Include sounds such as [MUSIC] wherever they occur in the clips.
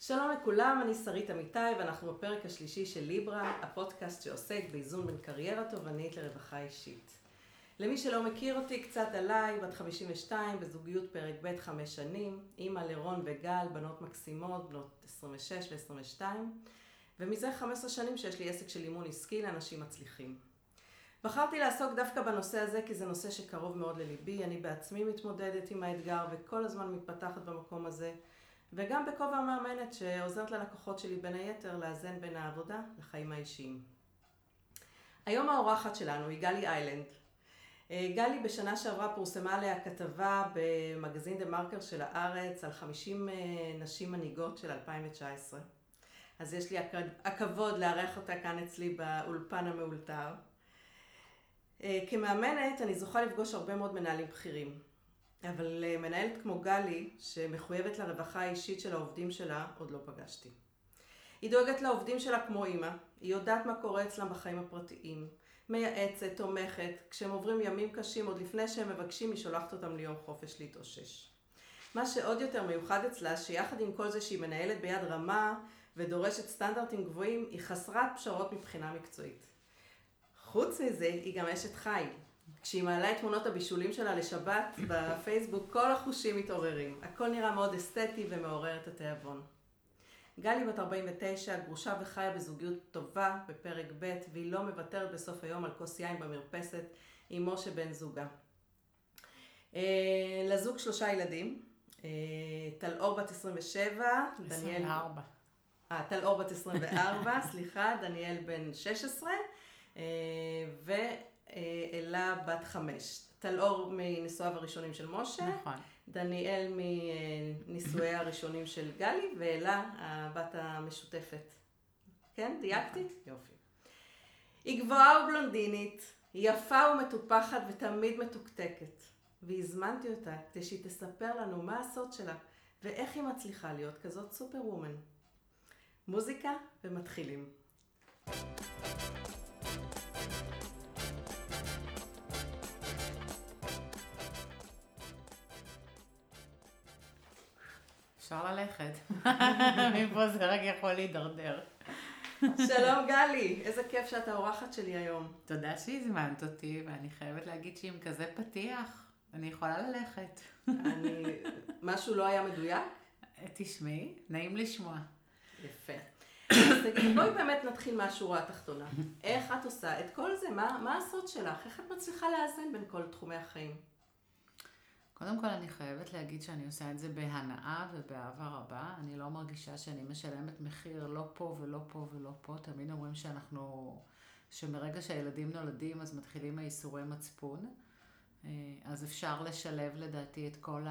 שלום לכולם, אני שרית אמיתי ואנחנו בפרק השלישי של ליברה, הפודקאסט שעוסק באיזון בין קריירה תובענית לרווחה אישית. למי שלא מכיר אותי, קצת עליי, בת 52, בזוגיות פרק ב' חמש שנים, אימא לרון וגל, בנות מקסימות, בנות 26 ו-22, ומזה 15 שנים שיש לי עסק של אימון עסקי לאנשים מצליחים. בחרתי לעסוק דווקא בנושא הזה כי זה נושא שקרוב מאוד לליבי, אני בעצמי מתמודדת עם האתגר וכל הזמן מתפתחת במקום הזה. וגם בכובע המאמנת שעוזרת ללקוחות שלי בין היתר לאזן בין העבודה לחיים האישיים. היום האורחת שלנו היא גלי איילנד. אה, גלי בשנה שעברה פורסמה עליה כתבה במגזין דה מרקר של הארץ על 50 אה, נשים מנהיגות של 2019. אז יש לי הכבוד לארח אותה כאן אצלי באולפן המאולתר. אה, כמאמנת אני זוכה לפגוש הרבה מאוד מנהלים בכירים. אבל אה, מנהלת כמו גלי, שמחויבת לרווחה האישית של העובדים שלה, עוד לא פגשתי. היא דואגת לעובדים שלה כמו אימא, היא יודעת מה קורה אצלם בחיים הפרטיים, מייעצת, תומכת, כשהם עוברים ימים קשים עוד לפני שהם מבקשים, היא שולחת אותם ליום חופש להתאושש. מה שעוד יותר מיוחד אצלה, שיחד עם כל זה שהיא מנהלת ביד רמה ודורשת סטנדרטים גבוהים, היא חסרת פשרות מבחינה מקצועית. חוץ מזה, היא גם אשת חיל, כשהיא מעלה את תמונות הבישולים שלה לשבת [COUGHS] בפייסבוק, כל החושים מתעוררים. הכל נראה מאוד אסתטי ומעורר את התיאבון. גלי בת 49, גרושה וחיה בזוגיות טובה בפרק ב', והיא לא מוותרת בסוף היום על כוס יין במרפסת עם משה בן זוגה. אה, לזוג שלושה ילדים, אה, טל אור בת 27, 24. אה, טל אור בת 24, [LAUGHS] סליחה, דניאל בן 16, ו... אלה בת חמש. טלאור מנישואיו הראשונים של משה. נכון. דניאל מנישואי הראשונים של גלי, ואלה הבת המשותפת. כן? דייקתי? נכון. יופי. היא גבוהה ובלונדינית, יפה ומטופחת ותמיד מתוקתקת. והזמנתי אותה כדי שהיא תספר לנו מה הסוד שלה, ואיך היא מצליחה להיות כזאת סופר וומן. מוזיקה ומתחילים. אפשר ללכת. [LAUGHS] מפה זה רק יכול להידרדר. שלום גלי, איזה כיף שאתה אורחת שלי היום. תודה שהזמנת אותי, ואני חייבת להגיד שעם כזה פתיח, אני יכולה ללכת. אני... משהו לא היה מדויק? תשמעי, נעים לשמוע. יפה. אז תגידי, בואי באמת נתחיל מהשורה התחתונה. איך את עושה את כל זה? מה, מה הסוד שלך? איך את מצליחה לאזן בין כל תחומי החיים? קודם כל אני חייבת להגיד שאני עושה את זה בהנאה ובאהבה רבה. אני לא מרגישה שאני משלמת מחיר לא פה ולא פה ולא פה. תמיד אומרים שאנחנו, שמרגע שהילדים נולדים אז מתחילים האיסורי מצפון. אה, אז אפשר לשלב לדעתי את כל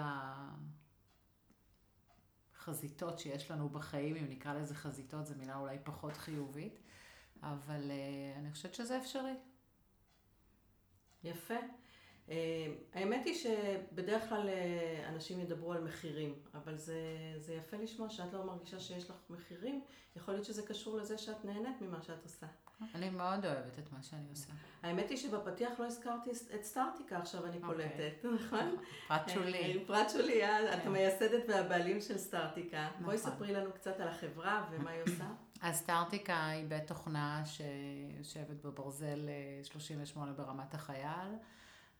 החזיתות שיש לנו בחיים, אם נקרא לזה חזיתות, זו מילה אולי פחות חיובית, אבל אה, אני חושבת שזה אפשרי. יפה. אה, האמת היא שבדרך כלל אה, אנשים ידברו על מחירים, אבל זה, זה יפה לשמוע שאת לא מרגישה שיש לך מחירים, יכול להיות שזה קשור לזה שאת נהנית ממה שאת עושה. אני מאוד אוהבת את מה שאני עושה. האמת היא שבפתיח לא הזכרתי את סטארטיקה, עכשיו אני אוקיי. קולטת, נכון? פרט שולי. אה, פרט שולי, את כן. המייסדת והבעלים של סטארטיקה. בואי נכון. ספרי לנו קצת על החברה ומה היא עושה. אז סטארטיקה היא בית תוכנה שיושבת בברזל 38 ברמת החייל.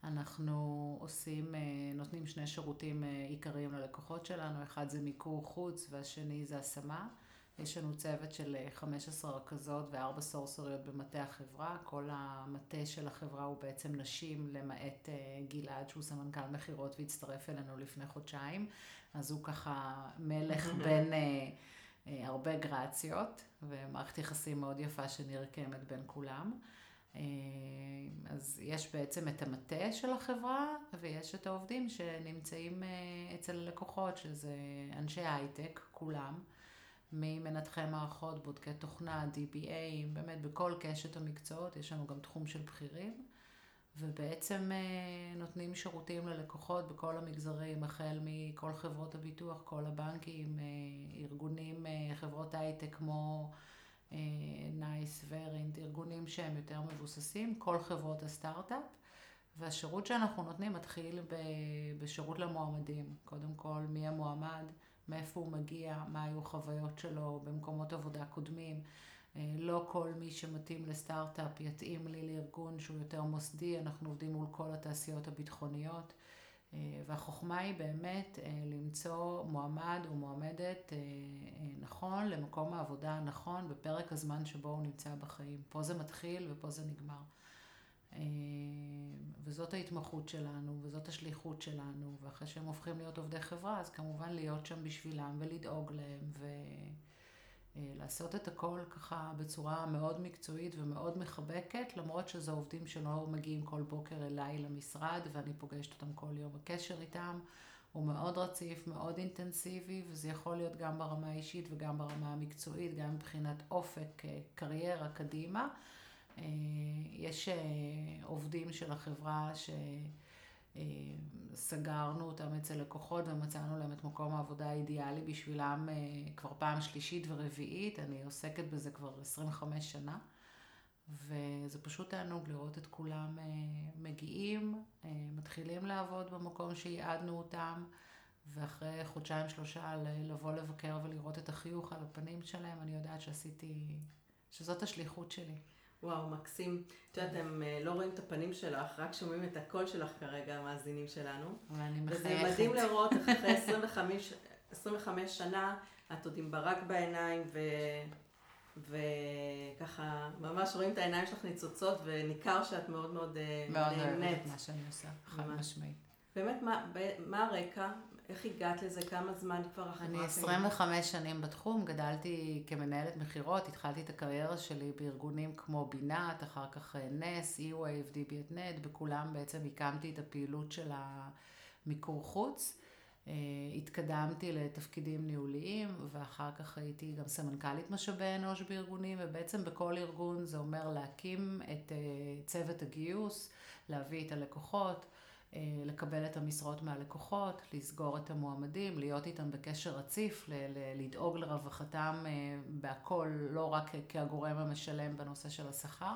אנחנו עושים, אה, נותנים שני שירותים אה, עיקריים ללקוחות שלנו, אחד זה מיקור חוץ והשני זה השמה. יש לנו צוות של 15 אה, רכזות וארבע סורסוריות במטה החברה. כל המטה של החברה הוא בעצם נשים, למעט גלעד שהוא סמנכ"ל מכירות והצטרף אלינו לפני חודשיים. אז הוא ככה מלך בין הרבה גרציות, ומערכת יחסים מאוד יפה שנרקמת בין כולם. אה, אז יש בעצם את המטה של החברה ויש את העובדים שנמצאים אה, אצל הלקוחות, שזה אנשי הייטק, כולם, ממנתחי מערכות, בודקי תוכנה, DBA, באמת בכל קשת המקצועות, יש לנו גם תחום של בכירים, ובעצם אה, נותנים שירותים ללקוחות בכל המגזרים, החל מכל חברות הביטוח, כל הבנקים, ארגונים, חברות הייטק כמו... NICE Verint, ארגונים שהם יותר מבוססים, כל חברות הסטארט-אפ, והשירות שאנחנו נותנים מתחיל בשירות למועמדים. קודם כל, מי המועמד, מאיפה הוא מגיע, מה היו החוויות שלו במקומות עבודה קודמים. אה, לא כל מי שמתאים לסטארט-אפ יתאים לי לארגון שהוא יותר מוסדי, אנחנו עובדים מול כל התעשיות הביטחוניות. אה, והחוכמה היא באמת אה, למצוא מועמד או מועמדת נכון למקום העבודה הנכון בפרק הזמן שבו הוא נמצא בחיים. פה זה מתחיל ופה זה נגמר. וזאת ההתמחות שלנו, וזאת השליחות שלנו, ואחרי שהם הופכים להיות עובדי חברה, אז כמובן להיות שם בשבילם ולדאוג להם, ו... אה, לעשות את הכל ככה בצורה מאוד מקצועית ומאוד מחבקת, למרות שזה עובדים שלא מגיעים כל בוקר אליי למשרד ואני פוגשת אותם כל יום בקשר איתם. הוא מאוד רציף, מאוד אינטנסיבי, וזה יכול להיות גם ברמה האישית וגם ברמה המקצועית, גם מבחינת אופק, אה, קריירה קדימה. אה, יש עובדים של החברה ש... אה, סגרנו אותם אצל לקוחות ומצאנו להם את מקום העבודה האידיאלי בשבילם אה, כבר פעם שלישית ורביעית, אני עוסקת בזה כבר 25 שנה. וזה פשוט תענוג לראות את כולם אה, מגיעים, מתחילים לעבוד במקום שייעדנו אותם, ואחרי חודשיים שלושה לבוא לבקר ולראות את החיוך על הפנים שלהם, אני יודעת שעשיתי, שזאת השליחות שלי. וואו, מקסים. את יודעת, הם אה, לא רואים את הפנים שלך, רק שומעים את הקול שלך כרגע, המאזינים שלנו. ואני מחייכת. וזה מדהים לראות אחרי [LAUGHS] 25, 25 שנה, את עוד עם ברק בעיניים, ו... וככה, ממש רואים את העיניים שלך ניצוצות, וניכר שאת מאוד מאוד נהנית. מאוד אוהבת מה שאני עושה, חד משמעית. באמת, מה, מה הרקע? איך הגעת לזה? כמה זמן כבר החברה אני 25 שנים בתחום, גדלתי כמנהלת מכירות, התחלתי את הקריירה שלי בארגונים כמו בינת, אחר כך אה, נס, e-wave, DBNet, בכולם בעצם הקמתי את הפעילות של המיקור חוץ. אה, התקדמתי לתפקידים ניהוליים, ואחר כך הייתי גם סמנכ"לית משאבי אנוש בארגונים, ובעצם בכל ארגון זה אומר להקים את אה, צוות הגיוס, להביא את הלקוחות. אה, לקבל את המשרות מהלקוחות, לסגור את המועמדים, להיות איתם בקשר רציף, לדאוג לרווחתם אה, בהכל, לא רק כהגורם המשלם בנושא של השכר.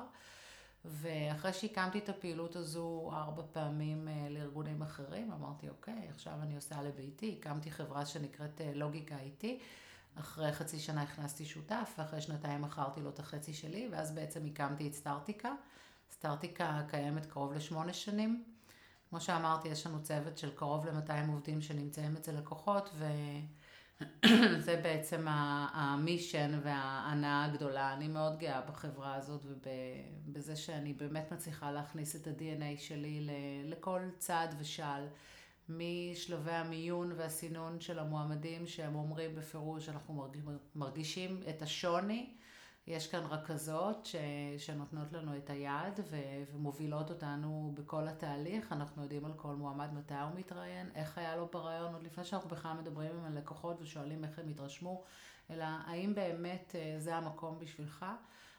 ואחרי שהקמתי את הפעילות הזו ארבע פעמים אה, לארגונים אחרים, אמרתי, אוקיי, עכשיו אני עושה לביתי, הקמתי חברה שנקראת לוגיקה איתי. אחרי חצי שנה הכנסתי שותף, ואחרי שנתיים מכרתי לו את החצי שלי, ואז בעצם הקמתי את סטארטיקה. סטארטיקה קיימת קרוב לשמונה שנים. כמו שאמרתי, יש לנו צוות של קרוב ל-200 עובדים שנמצאים אצל לקוחות, וזה [CLEARS THROAT] בעצם המישן וההנאה הגדולה. אני מאוד גאה בחברה הזאת ובזה שאני באמת מצליחה להכניס את ה-DNA שלי לכל צעד ושעל. משלבי המיון והסינון של המועמדים, שהם אומרים בפירוש, אנחנו מרגישים את השוני. יש כאן רכזות ש, שנותנות לנו את היד ו, ומובילות אותנו בכל התהליך. אנחנו יודעים על כל מועמד מתי הוא מתראיין, איך היה לו ברעיון, עוד לפני שאנחנו בכלל מדברים עם הלקוחות ושואלים איך הם התרשמו, אלא האם באמת אה, זה המקום בשבילך.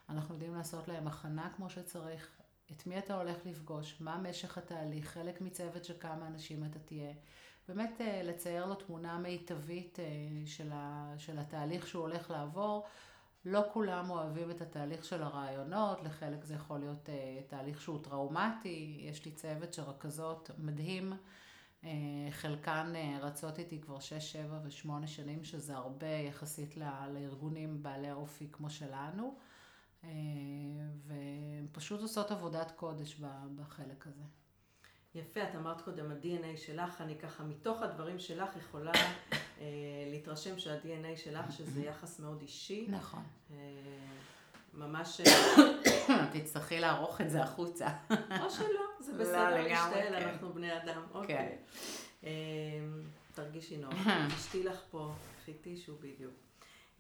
אנחנו יודעים לעשות להם הכנה כמו שצריך, את מי אתה הולך לפגוש, מה משך התהליך, חלק מצוות של כמה אנשים אתה תהיה. באמת אה, לצייר לו תמונה מיטבית אה, של התהליך שהוא הולך לעבור. לא כולם אוהבים את התהליך של הרעיונות, לחלק זה יכול להיות uh, תהליך שהוא טראומטי, יש לי צוות של רכזות מדהים, uh, חלקן uh, רצות איתי כבר 6, 7 ו-8 שנים, שזה הרבה יחסית ל- לארגונים בעלי אופי כמו שלנו, uh, והן פשוט עושות עבודת קודש בחלק הזה. יפה, את אמרת קודם, ה-DNA שלך, אני ככה מתוך הדברים שלך יכולה להתרשם שה-DNA שלך, שזה [COUGHS] יחס מאוד אישי. נכון. אה, ממש... אה, [COUGHS] תצטרכי לערוך את זה החוצה. או שלא, זה לא, בסדר להשתעל, כן. אנחנו בני אדם. אוקיי. כן. אה, תרגישי נוח. [COUGHS] תשתי לך פה, קחי טישו בדיוק.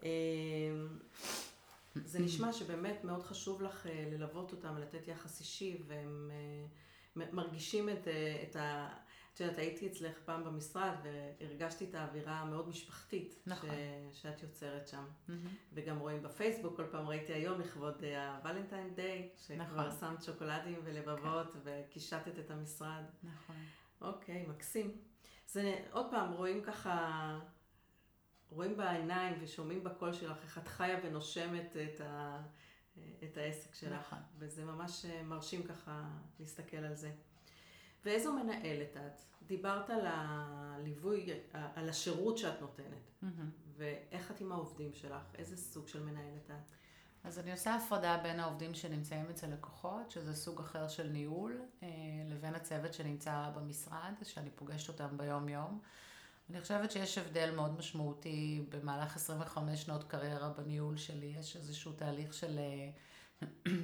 אה, זה נשמע שבאמת מאוד חשוב לך אה, ללוות אותם, לתת יחס אישי, והם... מרגישים את, אה, את ה... את יודעת, הייתי אצלך פעם במשרד והרגשתי את האווירה המאוד משפחתית נכון. ש, שאת יוצרת שם. Mm-hmm. וגם רואים בפייסבוק, כל פעם ראיתי היום לכבוד הוולנטיין דיי, שכבר נכון. שמת שוקולדים ולבבות. כן. וקישטת את המשרד. נכון. אוקיי, מקסים. זה עוד פעם, רואים ככה, רואים בעיניים ושומעים בקול שלך איך את חיה ונושמת את ה... את העסק שלך. נכון. וזה ממש אה, מרשים ככה להסתכל על זה. ואיזו מנהלת את? דיברת על הליווי, על השירות שאת נותנת, mm-hmm. ואיך את עם העובדים שלך? איזה סוג של מנהלת את? אז אני עושה הפרדה בין העובדים שנמצאים אצל לקוחות, שזה סוג אחר של ניהול, אה, לבין הצוות שנמצא במשרד, שאני פוגשת אותם ביום-יום. אני חושבת שיש הבדל מאוד משמעותי במהלך 25 שנות קריירה בניהול שלי, יש איזשהו תהליך של, אה,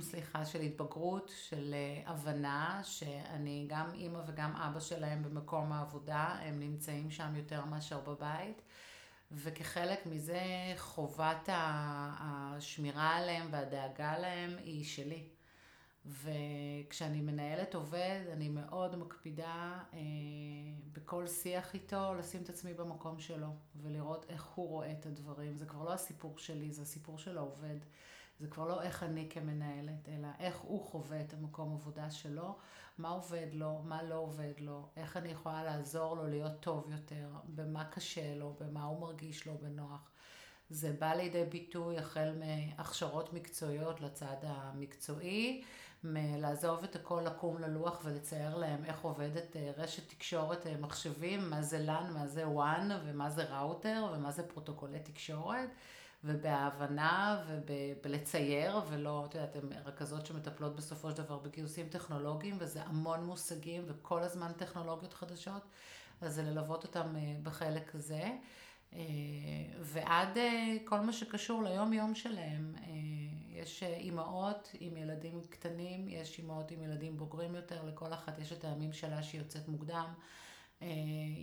סליחה, של התבגרות, של אה, הבנה שאני גם אימא וגם אבא שלהם במקום העבודה, הם נמצאים שם יותר מאשר בבית. וכחלק מזה חובת השמירה עליהם והדאגה להם היא שלי. וכשאני מנהלת עובד, אני מאוד מקפידה אה, בכל שיח איתו לשים את עצמי במקום שלו, ולראות איך הוא רואה את הדברים. זה כבר לא הסיפור שלי, זה הסיפור של העובד. זה כבר לא איך אני כמנהלת, אלא איך הוא חווה את המקום עבודה שלו, מה עובד לו, מה לא עובד לו, איך אני יכולה לעזור לו להיות טוב יותר, במה קשה לו, במה הוא מרגיש לו בנוח. זה בא לידי ביטוי החל מהכשרות מקצועיות לצד המקצועי, מלעזוב את הכל, לקום ללוח ולצייר להם איך עובדת אה, רשת תקשורת אה, מחשבים, מה זה LAN, מה זה WAN ומה זה ראוטר ומה זה פרוטוקולי תקשורת. ובהבנה ובלצייר, ולא, את יודעת, הן רכזות שמטפלות בסופו של דבר בגיוסים טכנולוגיים, וזה המון מושגים וכל הזמן טכנולוגיות חדשות, אז זה ללוות אותם אה, בחלק הזה. אה, ועד אה, כל מה שקשור ליום-יום שלהם. יש אימהות עם ילדים קטנים, יש אימהות עם ילדים בוגרים יותר, לכל אחת יש את הימים שלה שהיא יוצאת מוקדם. אה,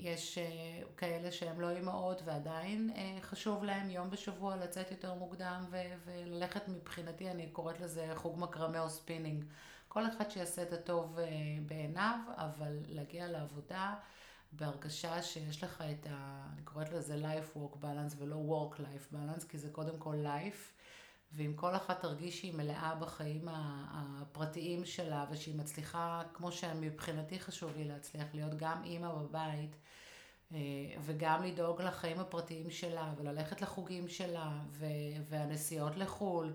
יש אה, כאלה שהם לא אימהות ועדיין אה, חשוב להם יום בשבוע לצאת יותר מוקדם וללכת מבחינתי, אני קוראת לזה חוג מקרמה או ספינינג. כל אחד שיעשה את הטוב בעיניו, אבל להגיע לעבודה בהרגשה שיש לך את ה... אני קוראת לזה life work balance ולא work life balance, כי זה קודם כל life. ואם כל אחת תרגיש שהיא מלאה בחיים הפרטיים שלה ושהיא מצליחה, כמו שמבחינתי חשוב לי להצליח להיות גם אימא בבית אה, וגם לדאוג לחיים הפרטיים שלה וללכת לחוגים שלה והנסיעות לחו"ל.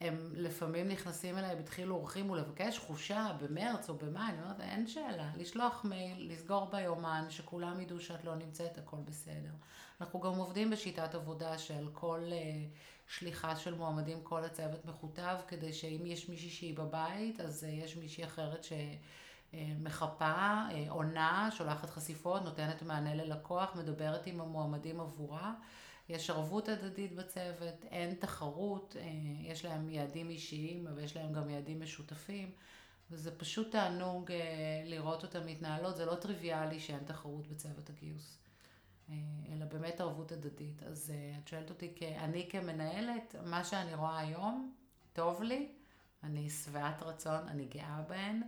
הם לפעמים נכנסים אליי בדחיל אורחים ולבקש חופשה במרץ או במאי, אני אומרת, אין שאלה, לשלוח מייל, לסגור ביומן, שכולם ידעו שאת לא נמצאת, הכל בסדר. אנחנו גם עובדים בשיטת עבודה של כל... Uh, שליחה של מועמדים, כל הצוות מכותב, כדי שאם יש מישהי שהיא בבית, אז אה, יש מישהי אחרת שמחפה, אה, עונה, שולחת חשיפות, נותנת מענה ללקוח, מדברת עם המועמדים עבורה. יש ערבות הדדית בצוות, אין תחרות, אה, יש להם יעדים אישיים, ויש להם גם יעדים משותפים. וזה פשוט תענוג לראות אותם מתנהלות, זה לא טריוויאלי שאין תחרות בצוות הגיוס. אה, אלא באמת ערבות הדדית. אז אה, את שואלת אותי, אני כמנהלת, מה שאני רואה היום, טוב לי, אני שבעת רצון, אני גאה בהן,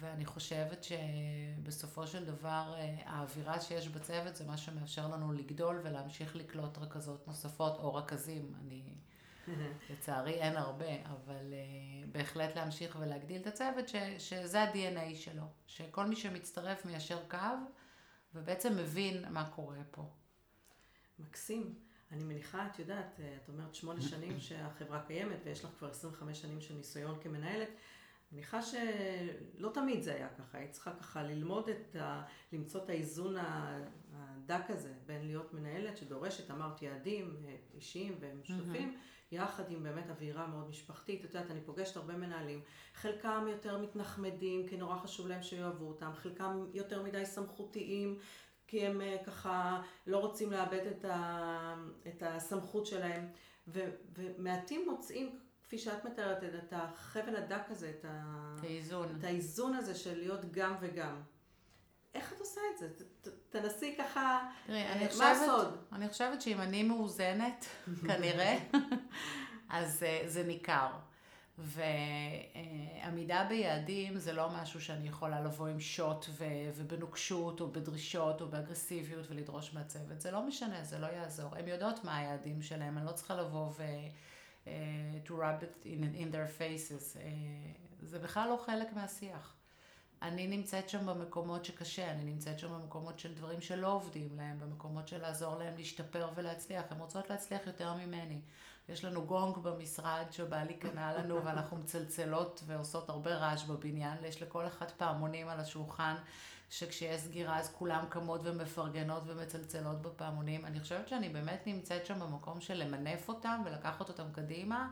ואני חושבת שבסופו של דבר אה, האווירה שיש בצוות זה מה שמאפשר לנו לגדול ולהמשיך לקלוט רכזות נוספות או רכזים. אני, לצערי אין הרבה, אבל בהחלט להמשיך ולהגדיל את הצוות, ש, שזה ה-DNA שלו, שכל מי שמצטרף מיישר קו. ובעצם מבין מה קורה פה. מקסים. אני מניחה, את יודעת, את אומרת שמונה שנים [COUGHS] שהחברה קיימת ויש לך כבר 25 שנים של ניסיון כמנהלת. מניחה שלא תמיד זה היה ככה, היית צריכה ככה ללמוד את ה... למצוא את האיזון הדק הזה בין להיות מנהלת שדורשת, אמרת, יעדים אישיים ומשותפים, mm-hmm. יחד עם באמת אווירה מאוד משפחתית. את יודעת, אני פוגשת הרבה מנהלים, חלקם יותר מתנחמדים, כי נורא חשוב להם שיאהבו אותם, חלקם יותר מדי סמכותיים, כי הם אה, ככה לא רוצים לאבד את, ה... את הסמכות שלהם, ו... ומעטים מוצאים כפי שאת מתארת, את החבל הדק הזה, את, ה... האיזון. את האיזון הזה של להיות גם וגם. איך את עושה את זה? ת, תנסי ככה, תראי, אה, אני חושבת, מה הסוד? אני חושבת שאם אני מאוזנת, [LAUGHS] כנראה, אז uh, זה ניכר. ועמידה ביעדים זה לא משהו שאני יכולה לבוא עם שוט ו- ובנוקשות או בדרישות או באגרסיביות ולדרוש מהצוות. זה לא משנה, זה לא יעזור. הן יודעות מה היעדים שלהם, אני לא צריכה לבוא ו... to rub it in, in their faces. זה בכלל לא חלק מהשיח. אני נמצאת שם במקומות שקשה, אני נמצאת שם במקומות של דברים שלא עובדים להם, במקומות של לעזור להם להשתפר ולהצליח. הן רוצות להצליח יותר ממני. יש לנו גונג במשרד שבעלי קנה לנו [LAUGHS] ואנחנו מצלצלות ועושות הרבה רעש בבניין. יש לכל אחת פעמונים על השולחן, שכשיש סגירה אז כולם קמות ומפרגנות ומצלצלות בפעמונים. אני חושבת שאני באמת נמצאת שם במקום של למנף אותם ולקחת אותם קדימה.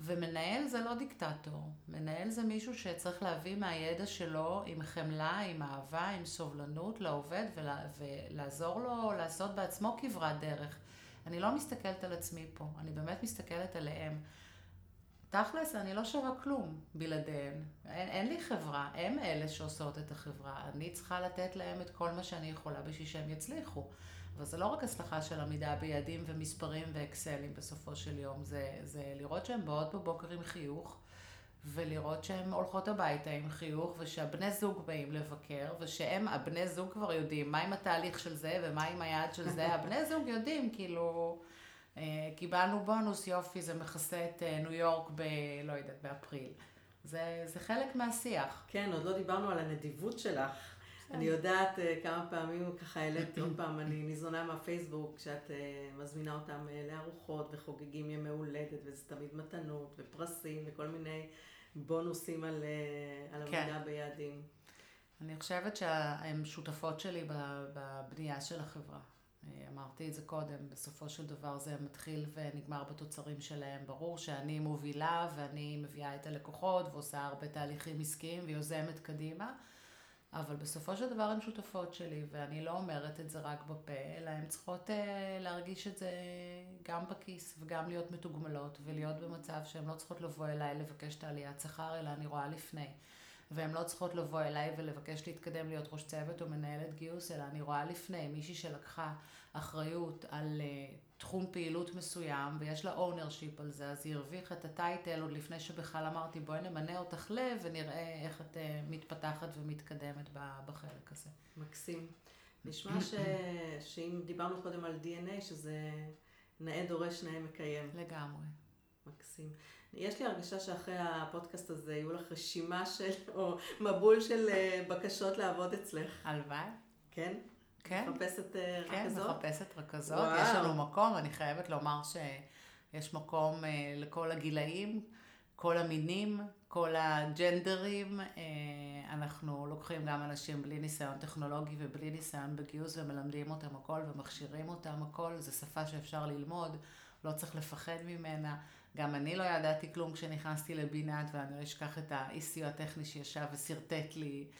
ומנהל זה לא דיקטטור. מנהל זה מישהו שצריך להביא מהידע שלו עם חמלה, עם אהבה, עם סובלנות לעובד ולה, ולעזור לו לעשות בעצמו כברת דרך. אני לא מסתכלת על עצמי פה, אני באמת מסתכלת עליהם. תכלס, אני לא שווה כלום בלעדיהם. אין, אין לי חברה, הם אלה שעושות את החברה. אני צריכה לתת להם את כל מה שאני יכולה בשביל שהם יצליחו. אבל זה לא רק הצלחה של עמידה ביעדים ומספרים ואקסלים בסופו של יום, זה, זה לראות שהן באות בבוקר עם חיוך, ולראות שהן הולכות הביתה עם חיוך, ושהבני זוג באים לבקר, ושהם, הבני זוג כבר יודעים מה עם התהליך של זה ומה עם היעד של זה, [LAUGHS] הבני זוג יודעים, כאילו, אה, קיבלנו בונוס, יופי, זה מכסה את אה, ניו יורק ב... לא יודעת, באפריל. זה, זה חלק מהשיח. כן, עוד לא דיברנו על הנדיבות שלך. אני יודעת אה, כמה פעמים ככה העליתי עוד פעם, אני [COUGHS] ניזונה מהפייסבוק, כשאת אה, מזמינה אותם אה, לארוחות וחוגגים ימי הולדת, וזה תמיד מתנות ופרסים וכל מיני בונוסים על, על כן. עמידה ביעדים. אני חושבת שהן שותפות שלי בבנייה של החברה. אמרתי את זה קודם, בסופו של דבר זה מתחיל ונגמר בתוצרים שלהם. ברור שאני מובילה ואני מביאה את הלקוחות ועושה הרבה תהליכים עסקיים ויוזמת קדימה. אבל בסופו של דבר הן שותפות שלי, ואני לא אומרת את זה רק בפה, אלא הן צריכות uh, להרגיש את זה גם בכיס, וגם להיות מתוגמלות, ולהיות במצב שהן לא צריכות לבוא אליי לבקש את העליית שכר, אלא אני רואה לפני. והן לא צריכות לבוא אליי ולבקש להתקדם להיות ראש צוות או מנהלת גיוס, אלא אני רואה לפני מישהי שלקחה אחריות על uh, תחום פעילות מסוים, ויש לה ownership על זה, אז היא הרוויחה את הטייטל עוד לפני שבכלל אמרתי בואי נמנה אותך לב ונראה איך את uh, מתפתחת ומתקדמת בחלק הזה. מקסים. נשמע ש... שאם דיברנו קודם על DNA, שזה נאה דורש, נאה מקיים. לגמרי. מקסים. יש לי הרגשה שאחרי הפודקאסט הזה יהיו לך רשימה של, או מבול של אה, בקשות לעבוד אצלך. הלוואי. כן? כן. מחפשת אה, כן, רכזות? כן, מחפשת רכזות. וואו. יש לנו מקום, אני חייבת לומר שיש מקום אה, לכל הגילאים, כל המינים, כל הג'נדרים. אנחנו לוקחים גם אנשים בלי ניסיון טכנולוגי ובלי ניסיון בגיוס ומלמדים אותם הכל ומכשירים אותם הכל. זו שפה שאפשר ללמוד, לא צריך לפחד ממנה. גם אני לא ידעתי כלום כשנכנסתי לבינת, ואני לא אשכח את האיסיו הטכני שישב ושרטט לי אה,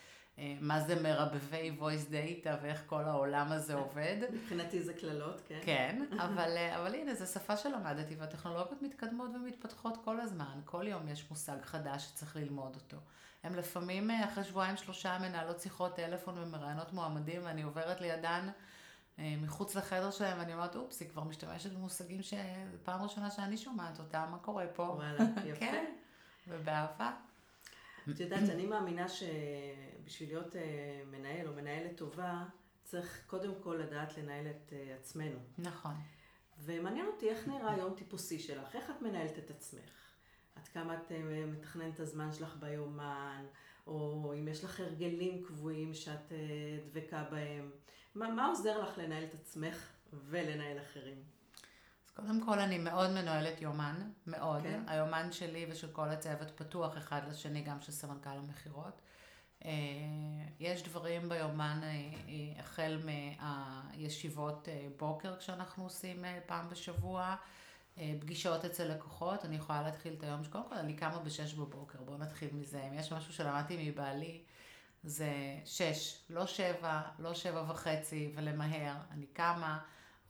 מה זה מרבבי voice data ואיך כל העולם הזה [LAUGHS] עובד. מבחינתי זה קללות, כן. כן, אבל, אה, אבל הנה, זו שפה שלמדתי, והטכנולוגיות מתקדמות ומתפתחות כל הזמן. כל יום יש מושג חדש שצריך ללמוד אותו. הם לפעמים, אה, אחרי שבועיים שלושה, מנהלות שיחות טלפון ומראיינות מועמדים, ואני עוברת לידן. אה, מחוץ לחדר שלהם, ואני אומרת, אופס, היא כבר משתמשת במושגים שפעם ראשונה שאני שומעת אותם, מה קורה פה? וואלה, יפה. כן, ובאהבה. את יודעת, אני מאמינה שבשביל להיות אה, מנהל או מנהלת טובה, צריך קודם כל לדעת לנהל את אה, עצמנו. נכון. ומעניין אותי איך נראה יום טיפוסי שלך, איך את מנהלת את עצמך? עד כמה את מתכננת את הזמן שלך ביומן, או אם יש לך הרגלים קבועים שאת דבקה בהם. מה, מה עוזר לך לנהל את עצמך ולנהל אחרים? קודם כל אני מאוד מנוהלת יומן, מאוד. כן. היומן שלי ושל כל הצוות פתוח אחד לשני, גם של סמנכ"ל המכירות. אה, יש דברים ביומן אה, אה, החל מהישיבות בוקר כשאנחנו עושים פעם בשבוע, פגישות אצל לקוחות, אני יכולה להתחיל את היום שקודם כל אני קמה בשש בבוקר, בואו נתחיל מזה. אם יש משהו שלמדתי מבעלי, זה שש, לא שבע, לא שבע וחצי ולמהר. אני קמה,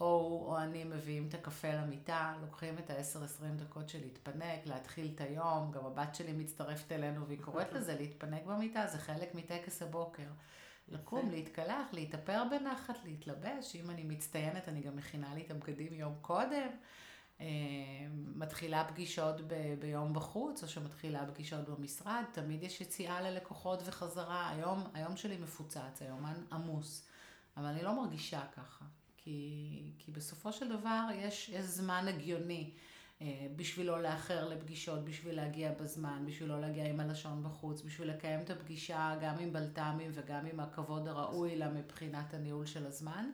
או או אני מביאים את הקפה למיטה, לוקחים את ה-10-20 דקות של להתפנק, להתחיל את היום, גם הבת שלי מצטרפת אלינו והיא קוראת לזה להתפנק במיטה, זה חלק מטקס הבוקר. לקום, להתקלח, להתאפר בנחת, להתלבש, אם אני מצטיינת אני גם מכינה לי את הבגדים יום קודם. אה, מתחילה פגישות ב- ביום בחוץ, או שמתחילה פגישות במשרד, תמיד יש יציאה ללקוחות וחזרה. היום, היום שלי מפוצץ, היומן עמוס, אבל אני לא מרגישה ככה, כי, כי בסופו של דבר יש, יש זמן הגיוני בשביל לא לאחר לפגישות, בשביל להגיע בזמן, בשביל לא להגיע עם הלשון בחוץ, בשביל לקיים את הפגישה גם עם בלת"מים וגם עם הכבוד הראוי לה מבחינת הניהול של הזמן.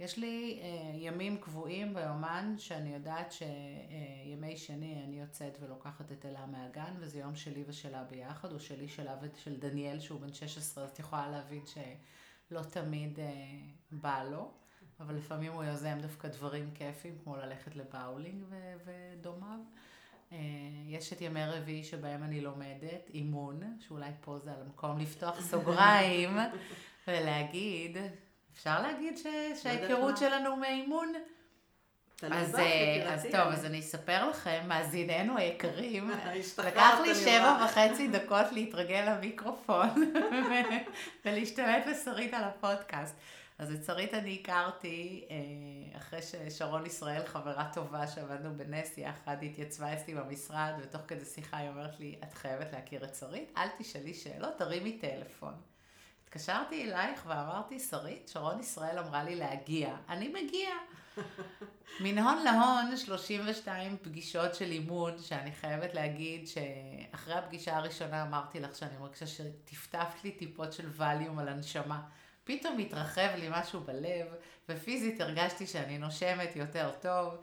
יש לי אה, ימים קבועים ביומן שאני יודעת שימי שני אני יוצאת ולוקחת את אלה מהגן וזה יום שלי ושלה ביחד, או שלי שלה ושל דניאל שהוא בן 16, אז את יכולה להבין שלא תמיד אה, בא לו, אבל לפעמים הוא יוזם דווקא דברים כיפים כמו ללכת לבאולינג ו- ודומיו. אה, יש את ימי רביעי שבהם אני לומדת אימון, שאולי פה זה על המקום לפתוח [LAUGHS] סוגריים ולהגיד אפשר להגיד ש... לא שההיכרות שלנו מאימון? אז, אה, אז טוב, אז אני אספר לכם, מאזיננו היקרים, [LAUGHS] לקח לי שבע וחצי [LAUGHS] דקות להתרגל למיקרופון ולהשתלט לשרית על הפודקאסט. אז את שרית אני הכרתי אה, אחרי ששרון ישראל, חברה טובה שעבדנו בנס יחד, התייצבה אצלי במשרד, ותוך כדי שיחה היא אומרת לי, את חייבת להכיר את שרית, אל תשאלי שאלות, תרימי טלפון. התקשרתי אלייך ואמרתי, שרית, שרון ישראל אמרה לי להגיע. אני מגיע. [LAUGHS] מן הון להון, 32 פגישות של אימון, שאני חייבת להגיד שאחרי הפגישה הראשונה אמרתי לך שאני מרגישה שטפטפת לי טיפות של ווליום על הנשמה. פתאום התרחב לי משהו בלב, ופיזית הרגשתי שאני נושמת יותר טוב.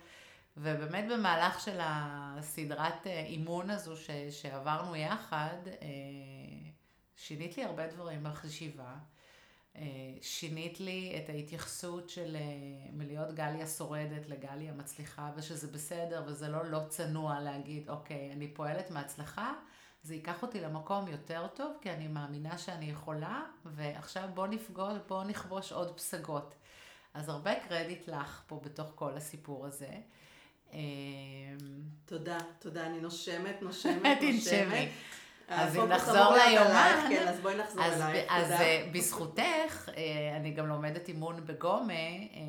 ובאמת במהלך של הסדרת אה, אימון הזו ש, שעברנו יחד, אה, שינית לי הרבה דברים בחשיבה. אה, שינית לי את ההתייחסות של מלהיות גליה שורדת לגליה מצליחה, ושזה בסדר, וזה לא לא צנוע להגיד, אוקיי, אני פועלת מהצלחה, זה ייקח אותי למקום יותר טוב, כי אני מאמינה שאני יכולה, ועכשיו בוא נפגוש, בוא נכבוש עוד פסגות. אז הרבה קרדיט לך פה בתוך כל הסיפור הזה. אה, תודה, תודה, אני נושמת, [LAUGHS] נושמת, נושמת. אז אם נחזור ליומן, כן, אז בואי נחזור אלייך, אז אה, בזכותך, אה, אני גם לומדת אימון בגומה, אה,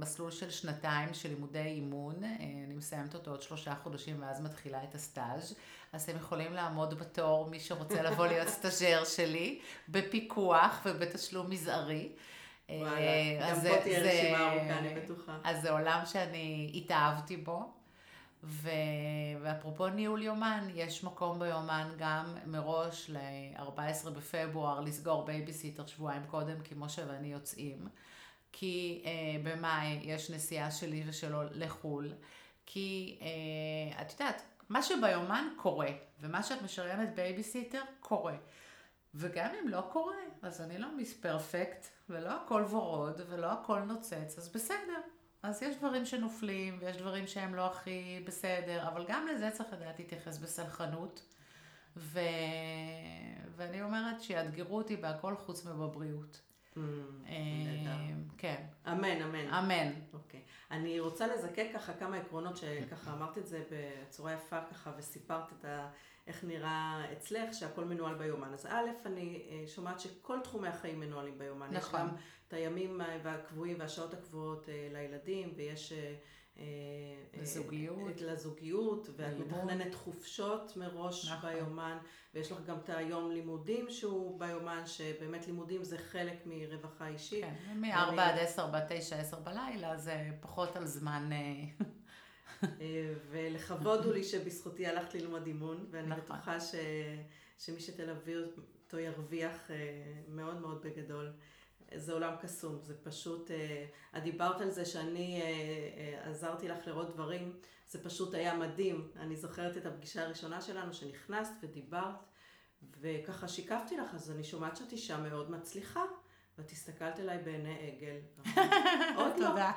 מסלול של שנתיים של לימודי אימון, אני מסיימת אותו עוד שלושה חודשים ואז מתחילה את הסטאז', אז אתם יכולים לעמוד בתור, מי שרוצה לבוא [LAUGHS] להיות סטאז'ר שלי, בפיקוח ובתשלום מזערי. וואלה, גם פה תהיה רשימה ארוכה, אני בטוחה. אז זה עולם שאני התאהבתי בו. ו... ואפרופו ניהול יומן, יש מקום ביומן גם מראש ל-14 בפברואר לסגור בייביסיטר שבועיים קודם, כי משה ואני יוצאים. כי אה, במאי יש נסיעה שלי ושלו לחו"ל. כי אה, את יודעת, מה שביומן קורה, ומה שאת משריינת בייביסיטר קורה. וגם אם לא קורה, אז אני לא Miss Perfect, ולא הכל ורוד, ולא הכל נוצץ, אז בסדר. אז יש דברים שנופלים, ויש דברים שהם לא הכי בסדר, אבל גם לזה צריך לדעת להתייחס בסלחנות. ו... ואני אומרת שיאתגרו אותי בהכל חוץ מבבריאות. אה, כן. אמן, אמן. אמן. אוקיי. אני רוצה לזקק ככה כמה עקרונות שככה אמרת את זה בצורה יפה ככה וסיפרת את ה... איך נראה אצלך שהכל מנוהל ביומן. אז א', אני אה, שומעת שכל תחומי החיים מנוהלים ביומן. נכון. יש גם את הימים הקבועים והשעות הקבועות אה, לילדים, ויש... לזוגיות. לזוגיות, ואת מתכננת חופשות מראש נכון. ביומן, ויש לך גם את היום לימודים שהוא ביומן, שבאמת לימודים זה חלק מרווחה אישית. כן, מ-4 עד 10, ב 9, 10 בלילה, זה פחות על זמן אה, ולכבוד הוא לי שבזכותי הלכת ללמוד אימון, ואני נכון. בטוחה ש... שמי שתלווי אותו ירוויח אה, מאוד מאוד בגדול. זה עולם קסום, זה פשוט, אה, את דיברת על זה שאני עזרתי לך לראות דברים, זה פשוט היה מדהים. אני זוכרת את הפגישה הראשונה שלנו, שנכנסת ודיברת, וככה שיקפתי לך, אז אני שומעת שאת אישה מאוד מצליחה. ואת הסתכלת אליי בעיני עגל. [LAUGHS] עוד לא. תודה.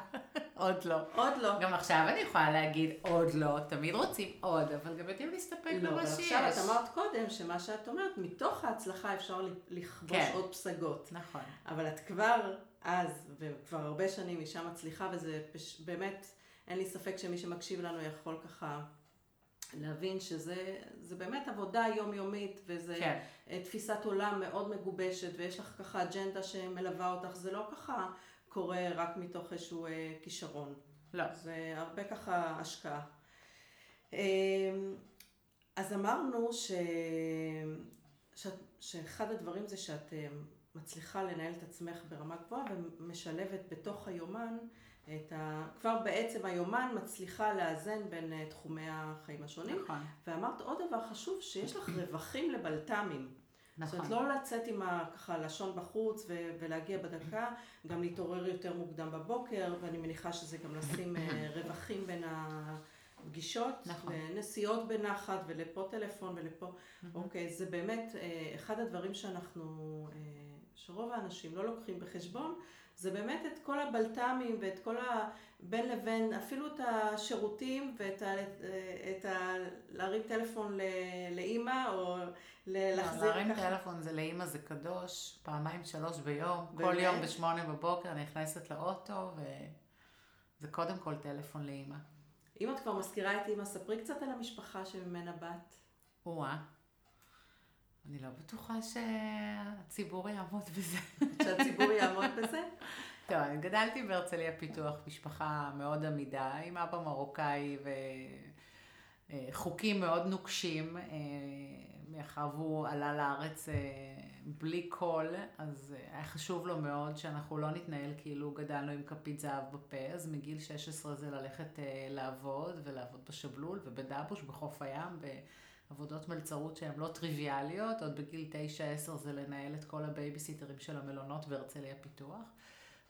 עוד לא. עוד לא. גם עכשיו אני יכולה להגיד עוד לא, תמיד רוצים עוד, אבל גם יודעים להסתפק לא, במה שיש. ועכשיו את אמרת קודם שמה שאת אומרת, מתוך ההצלחה אפשר לכבוש כן. עוד פסגות. נכון. אבל את כבר אז, וכבר הרבה שנים אישה מצליחה, וזה באמת, אין לי ספק שמי שמקשיב לנו יכול ככה להבין שזה באמת עבודה יומיומית, וזה כן. תפיסת עולם מאוד מגובשת, ויש לך ככה אג'נדה שמלווה אותך, זה לא ככה קורה רק מתוך איזשהו אה, כישרון. לא. זה הרבה ככה השקעה. אה, אז אמרנו ש... ש... שאחד הדברים זה שאת אה, מצליחה לנהל את עצמך ברמה גבוהה ומשלבת בתוך היומן את ה... כבר בעצם היומן מצליחה לאזן בין uh, תחומי החיים השונים. נכון. ואמרת עוד דבר חשוב, שיש לך רווחים לבלת"מים. נכון. זאת אומרת, לא לצאת עם ה- ככה לשון בחוץ ו- ולהגיע בדקה, גם להתעורר יותר מוקדם בבוקר, ואני מניחה שזה גם לשים אה, [COUGHS] רווחים בין הפגישות, נכון. ונסיעות בנחת, ולפה טלפון ולפה, אוקיי, זה באמת אה, אחד הדברים שאנחנו, אה, שרוב האנשים לא לוקחים בחשבון, זה באמת את כל הבלת"מים ואת כל ה... בין לבין, אפילו את השירותים ואת ה... את ה להרים טלפון ל- לאימא, או ל- לא, להחזיר להרים ככה. טלפון זה לאימא זה קדוש, פעמיים שלוש ביום, כל באמת? יום בשמונה בבוקר נכנסת לאוטו וזה קודם כל טלפון לאימא. אם את כבר מזכירה את אימא, ספרי קצת על המשפחה שממנה באת. או-אה. אני לא בטוחה שהציבור יעמוד בזה. [LAUGHS] שהציבור יעמוד בזה. טוב, אני גדלתי בהרצליה פיתוח, משפחה מאוד עמידה, עם אבא מרוקאי וחוקים מאוד נוקשים, אה, מאחר והוא עלה לארץ אה, בלי כל, אז אה, היה חשוב לו מאוד שאנחנו לא נתנהל כאילו גדלנו עם כפית זהב בפה, אז מגיל 16 זה ללכת לעבוד ולעבוד בשבלול ובדבוש בחוף הים. עבודות מלצרות שהן לא טריוויאליות, עוד בגיל 9-10 זה לנהל את כל הבייביסיטרים של המלונות בהרצליה פיתוח.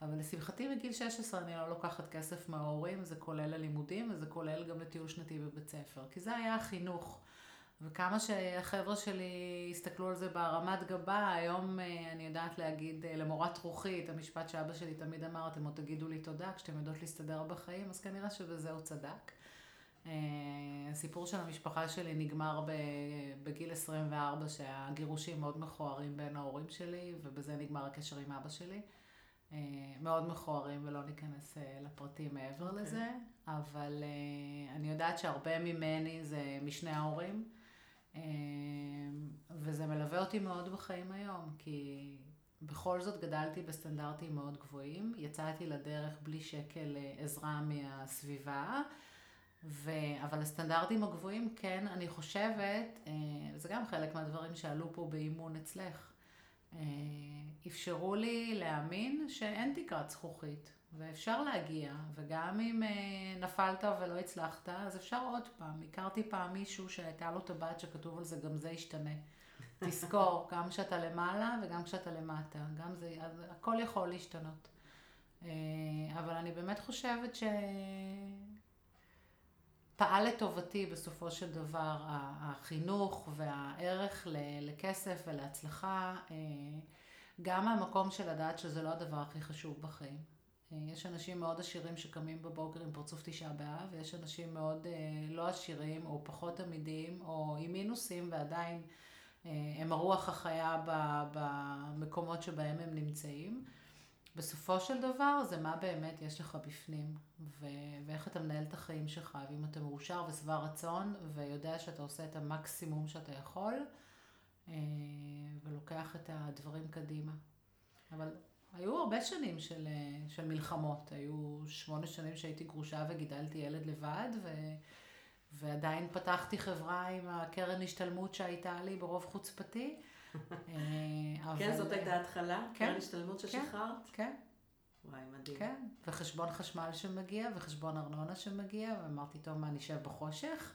אבל לשמחתי מגיל 16 אני לא לוקחת כסף מההורים, זה כולל הלימודים וזה כולל גם לטיול שנתי בבית ספר, כי זה היה החינוך. וכמה שהחבר'ה שלי הסתכלו על זה בהרמת גבה, היום אני יודעת להגיד למורת רוחי את המשפט שאבא שלי תמיד אמר, אתם עוד תגידו לי תודה כשאתם יודעות להסתדר בחיים, אז כנראה שבזה הוא צדק. הסיפור של המשפחה שלי נגמר בגיל 24, שהגירושים מאוד מכוערים בין ההורים שלי, ובזה נגמר הקשר עם אבא שלי. מאוד מכוערים, ולא ניכנס לפרטים מעבר okay. לזה, אבל אני יודעת שהרבה ממני זה משני ההורים, וזה מלווה אותי מאוד בחיים היום, כי בכל זאת גדלתי בסטנדרטים מאוד גבוהים, יצאתי לדרך בלי שקל עזרה מהסביבה. ו... אבל הסטנדרטים הגבוהים, כן, אני חושבת, אה, זה גם חלק מהדברים שעלו פה באימון אצלך, אה, אפשרו לי להאמין שאין תקרת זכוכית, ואפשר להגיע, וגם אם אה, נפלת ולא הצלחת, אז אפשר עוד פעם. הכרתי פעם מישהו שהייתה לו טבעת שכתוב על זה, גם זה ישתנה. [LAUGHS] תזכור, גם כשאתה למעלה וגם כשאתה למטה, גם זה, הכל יכול להשתנות. אבל אני באמת חושבת ש... פעל לטובתי בסופו של דבר החינוך והערך לכסף ולהצלחה, גם מהמקום של לדעת שזה לא הדבר הכי חשוב בחיים. יש אנשים מאוד עשירים שקמים בבוקר עם פרצוף תשעה באב, ויש אנשים מאוד לא עשירים או פחות עמידים או עם מינוסים ועדיין הם הרוח החיה במקומות שבהם הם נמצאים. בסופו של דבר זה מה באמת יש לך בפנים, ו- ואיך אתה מנהל את החיים שלך, ואם אתה מאושר ושבע רצון, ויודע שאתה עושה את המקסימום שאתה יכול, אה, ולוקח את הדברים קדימה. אבל היו הרבה שנים של, של מלחמות, היו שמונה שנים שהייתי גרושה וגידלתי ילד לבד, ו- ועדיין פתחתי חברה עם הקרן השתלמות שהייתה לי ברוב חוצפתי. אבל... כן, זאת הייתה התחלה? כן. קרן השתלמות ששחררת? כן. וואי, מדהים. כן, וחשבון חשמל שמגיע, וחשבון ארנונה שמגיע, ואמרתי, טוב, מה, נשב בחושך?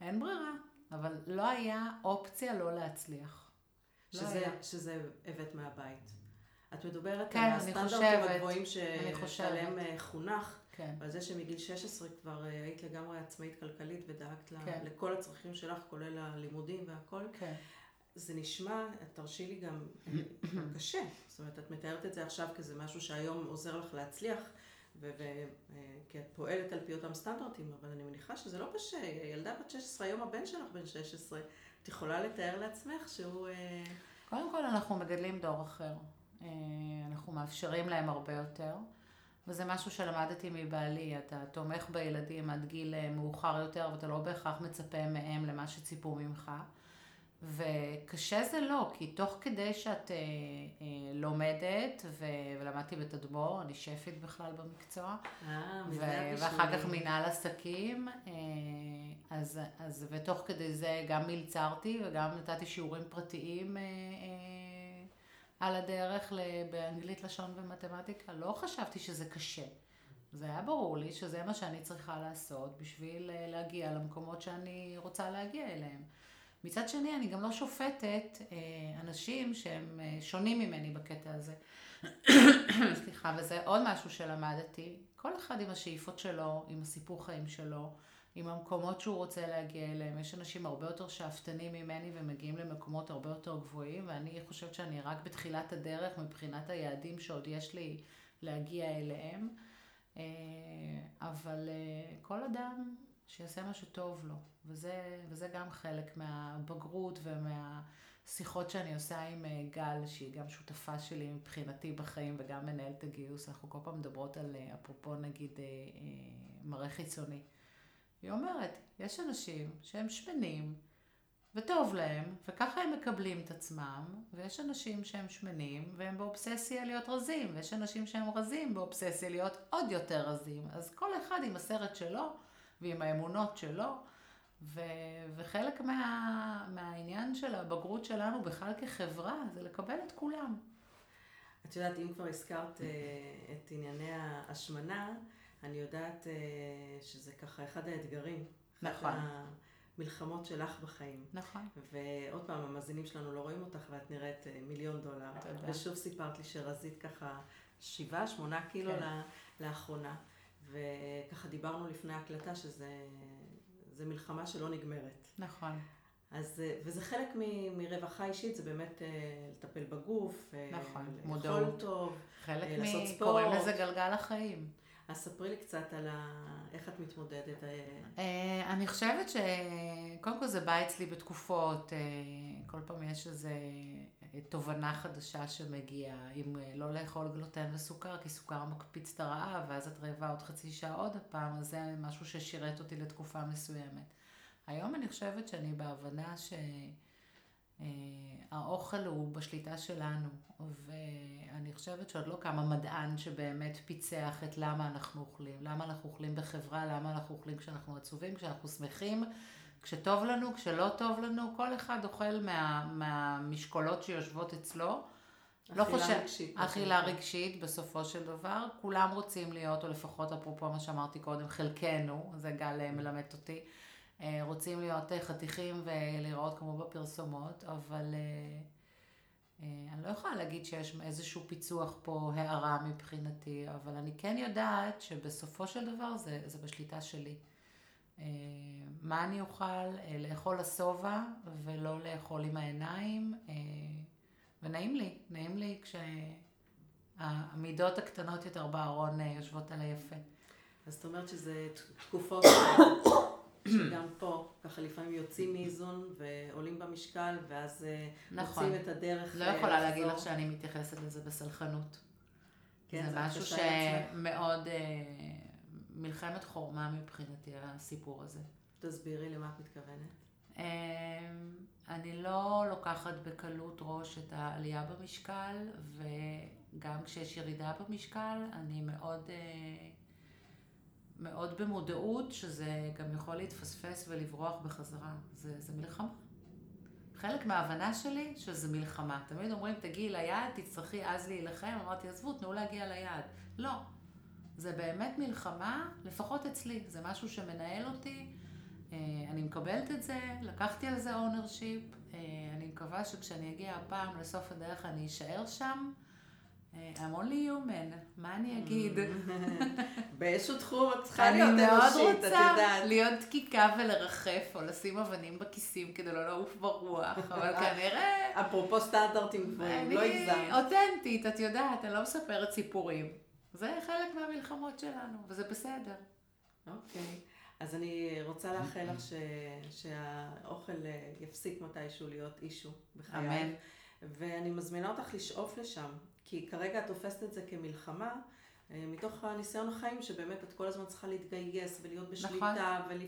אין ברירה. אבל לא היה אופציה לא להצליח. שזה, לא היה. שזה הבאת מהבית. את מדברת כן, על הסטנדרטים הגבוהים שעליהם חונך, כן. ועל זה שמגיל 16 כבר היית לגמרי עצמאית כלכלית ודאגת כן. לכל הצרכים שלך, כולל הלימודים והכל. כן. זה נשמע, תרשי לי גם, [COUGHS] קשה. זאת אומרת, את מתארת את זה עכשיו כזה משהו שהיום עוזר לך להצליח, כי את פועלת על פי אותם סטנדרטים, אבל אני מניחה שזה לא קשה. ילדה בת 16, היום הבן שלך בן 16, את יכולה לתאר לעצמך שהוא... קודם כל, אנחנו מגדלים דור אחר. אנחנו מאפשרים להם הרבה יותר. וזה משהו שלמדתי מבעלי, אתה תומך בילדים עד גיל מאוחר יותר, ואתה לא בהכרח מצפה מהם למה שציפו ממך. וקשה זה לא, כי תוך כדי שאת אה, אה, לומדת, ו... ולמדתי בתדמור, אני שפית בכלל במקצוע, אה, ו... ואחר כך מנהל עסקים, אה, אז, אז ותוך כדי זה גם מלצרתי וגם נתתי שיעורים פרטיים אה, אה, על הדרך באנגלית, לשון ומתמטיקה. לא חשבתי שזה קשה. זה היה ברור לי שזה מה שאני צריכה לעשות בשביל אה, להגיע למקומות שאני רוצה להגיע אליהם. מצד שני, אני גם לא שופטת אה, אנשים שהם אה, שונים ממני בקטע הזה. [COUGHS] סליחה, וזה עוד משהו שלמדתי. כל אחד עם השאיפות שלו, עם הסיפור חיים שלו, עם המקומות שהוא רוצה להגיע אליהם. יש אנשים הרבה יותר שאפתנים ממני ומגיעים למקומות הרבה יותר גבוהים, ואני חושבת שאני רק בתחילת הדרך מבחינת היעדים שעוד יש לי להגיע אליהם. אה, אבל כל אדם שיעשה מה שטוב לו, וזה, וזה גם חלק מהבגרות ומהשיחות שאני עושה עם אה, גל, שהיא גם שותפה שלי מבחינתי בחיים וגם מנהלת הגיוס. אנחנו כל פעם מדברות על, אפרופו נגיד, מראה חיצוני. היא אומרת, יש אנשים שהם שמנים וטוב להם, וככה הם מקבלים את עצמם, ויש אנשים שהם שמנים והם באובססיה להיות רזים, ויש אנשים שהם רזים באובססיה להיות עוד יותר רזים. אז כל אחד עם הסרט שלו ועם האמונות שלו, ו- וחלק מה- מהעניין של הבגרות שלנו בכלל כחברה זה לקבל את כולם. את יודעת, אם כבר הזכרת uh, את ענייני ההשמנה, אני יודעת uh, שזה ככה אחד האתגרים. נכון. המלחמות שלך בחיים. נכון. ועוד פעם, המאזינים שלנו לא רואים אותך ואת נראית uh, מיליון דולר. תודה. ושוב סיפרת לי שרזית ככה שבעה, שמונה קילו כן. לאחרונה. וככה דיברנו לפני ההקלטה שזה מלחמה שלא נגמרת. נכון. אז, וזה חלק מ, מרווחה אישית, זה באמת לטפל בגוף, נכון, לאכול טוב, חלק לעשות מ... ספורט. קוראים לזה גלגל החיים. אז ספרי לי קצת על ה... איך את מתמודדת. אה, אני חושבת שקודם כל זה בא אצלי בתקופות, אה, כל פעם יש איזו תובנה חדשה שמגיעה, אם אה, לא לאכול גלוטן וסוכר, כי סוכר מקפיץ את הרעב, ואז את רעבה עוד חצי שעה עוד הפעם, אז זה משהו ששירת אותי לתקופה מסוימת. היום אני חושבת שאני בהבנה ש... אה, האוכל הוא בשליטה שלנו, ואני חושבת שעוד לא קם המדען שבאמת פיצח את למה אנחנו אוכלים, למה אנחנו אוכלים בחברה, למה אנחנו אוכלים כשאנחנו עצובים, כשאנחנו שמחים, כשטוב לנו, כשלא טוב לנו, כל אחד אוכל מה, מהמשקולות שיושבות אצלו. לא לא רגשית. אכילה רגשית בסופו של דבר. כולם רוצים להיות, או לפחות אפרופו מה שאמרתי קודם, חלקנו, זה גל מלמד אותי. אה, רוצים להיות אה, חתיכים ולהיראות כמו בפרסומות, אבל אה, אני לא יכולה להגיד שיש איזשהו פיצוח פה, הערה מבחינתי, אבל אני כן יודעת שבסופו של דבר זה, זה בשליטה שלי. מה אני אוכל? לאכול לשובע ולא לאכול עם העיניים, ונעים לי, נעים לי כשהמידות הקטנות יותר בארון יושבות על היפה. אז זאת אומרת שזה תקופות שגם פה, ככה לפעמים יוצאים מאיזון ועולים במשקל, ואז אה, נכון. מוצאים את הדרך לא יכולה לחזור. להגיד לך שאני מתייחסת לזה בסלחנות. כן, זה, זה משהו שמאוד אה, מלחמת חורמה מבחינתי, הסיפור הזה. תסבירי למה את מתכוונת. אה, אני לא לוקחת בקלות ראש את העלייה במשקל, וגם כשיש ירידה במשקל, אני מאוד... אה, מאוד במודעות שזה גם יכול להתפספס ולברוח בחזרה. זה, זה מלחמה. חלק מההבנה שלי שזה מלחמה. תמיד אומרים, תגיעי ליעד, תצטרכי אז להילחם. אמרתי, עזבו, תנו להגיע ליעד. לא. זה באמת מלחמה, לפחות אצלי. זה משהו שמנהל אותי. אה, אני מקבלת את זה, לקחתי על זה ownership. אה, אני מקווה שכשאני אגיע הפעם לסוף הדרך אני אשאר שם. I'm only human, מה אני אגיד? [LAUGHS] באיזשהו תחום את צריכה להיות אנושית, את יודעת. אני מאוד רוצה להיות דקיקה ולרחף, או לשים אבנים בכיסים כדי לא לעוף ברוח, [LAUGHS] אבל כנראה... אפרופו סטנדרטים גבוהים, לא הגזמת. אני אותנטית, את יודעת, אני לא מספרת סיפורים. זה חלק מהמלחמות שלנו, וזה בסדר. אוקיי. אז אני רוצה לאחל לך שהאוכל אה, יפסיק מתישהו להיות אישו בחייך. אמן. ואני מזמינה אותך לשאוף לשם. כי כרגע את תופסת את זה כמלחמה, אה, מתוך הניסיון החיים שבאמת את כל הזמן צריכה להתגייס ולהיות בשליטה נכון.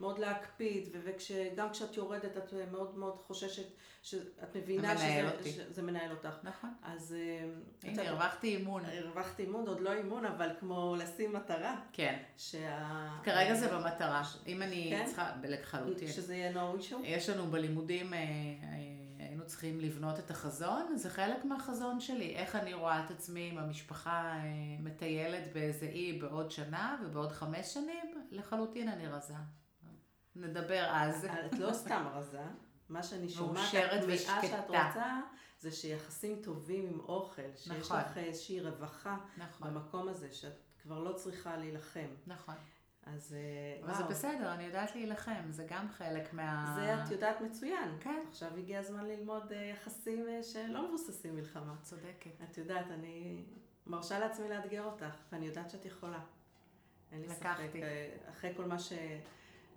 ומאוד להקפיד וגם כשאת יורדת את מאוד מאוד חוששת שאת מבינה שזה, שזה מנהל אותך. נכון. אז אה, הנה הרווחתי אימון. הרווחתי אימון, עוד לא אימון אבל כמו לשים מטרה. כן. שה... כרגע זה במטרה. אם אני כן? צריכה, לחלוטין. שזה יהיה no issue? יש לנו בלימודים אה, צריכים לבנות את החזון, זה חלק מהחזון שלי. איך אני רואה את עצמי עם המשפחה אה, מטיילת באיזה אי בעוד שנה ובעוד חמש שנים, לחלוטין אני רזה. נדבר אז. את לא סתם רזה. מה שאני שומעת, מאושרת התמיהה שאת. רוצה, זה שיחסים טובים עם אוכל, שיש נכון. לך איזושהי רווחה נכון, במקום הזה, שאת כבר לא צריכה להילחם. נכון. אז אה, אבל זה וואו, בסדר, אני יודעת להילחם, זה גם חלק מה... זה את יודעת מצוין. כן. עכשיו הגיע הזמן ללמוד אה, יחסים אה, שלא מבוססים מלחמה. צודקת. את יודעת, אני מרשה לעצמי לאתגר אותך, ואני יודעת שאת יכולה. אין לי ספק. לקחתי. אה, אחרי כל מה ש...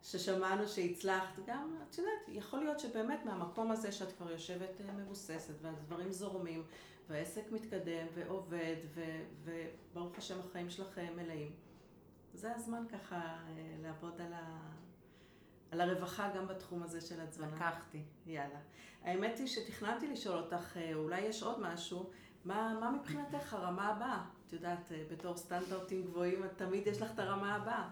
ששמענו שהצלחת, גם, את יודעת, יכול להיות שבאמת מהמקום הזה שאת כבר יושבת מבוססת, והדברים זורמים, והעסק מתקדם ועובד, ו... וברוך השם החיים שלך אה, מלאים. זה הזמן ככה אה, לעבוד על, ה... על הרווחה גם בתחום הזה של התזונה. לקחתי. יאללה. האמת היא שתכננתי לשאול אותך, אה, אולי יש עוד משהו, מה, מה מבחינתך הרמה הבאה? את יודעת, אה, בתור סטנדרטים גבוהים, תמיד יש לך את הרמה הבאה.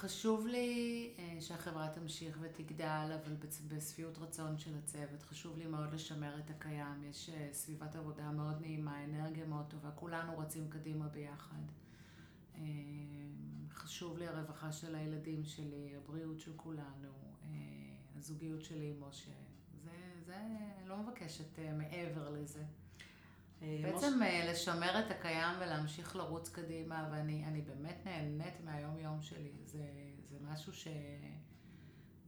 חשוב לי אה, שהחברה תמשיך ותגדל, אבל בשביעות רצון של הצוות. חשוב לי מאוד לשמר את הקיים. יש אה, סביבת עבודה מאוד נעימה, אנרגיה מאוד טובה, כולנו רצים קדימה ביחד. אמ, חשוב לי הרווחה של הילדים שלי, הבריאות של כולנו, אה, הזוגיות שלי עם משה. זה, זה, לא מבקשת אה, מעבר לזה. אה, בעצם אה, לשמר את הקיים ולהמשיך לרוץ קדימה, ואני אני באמת נהנית מהיום-יום שלי. זה, זה משהו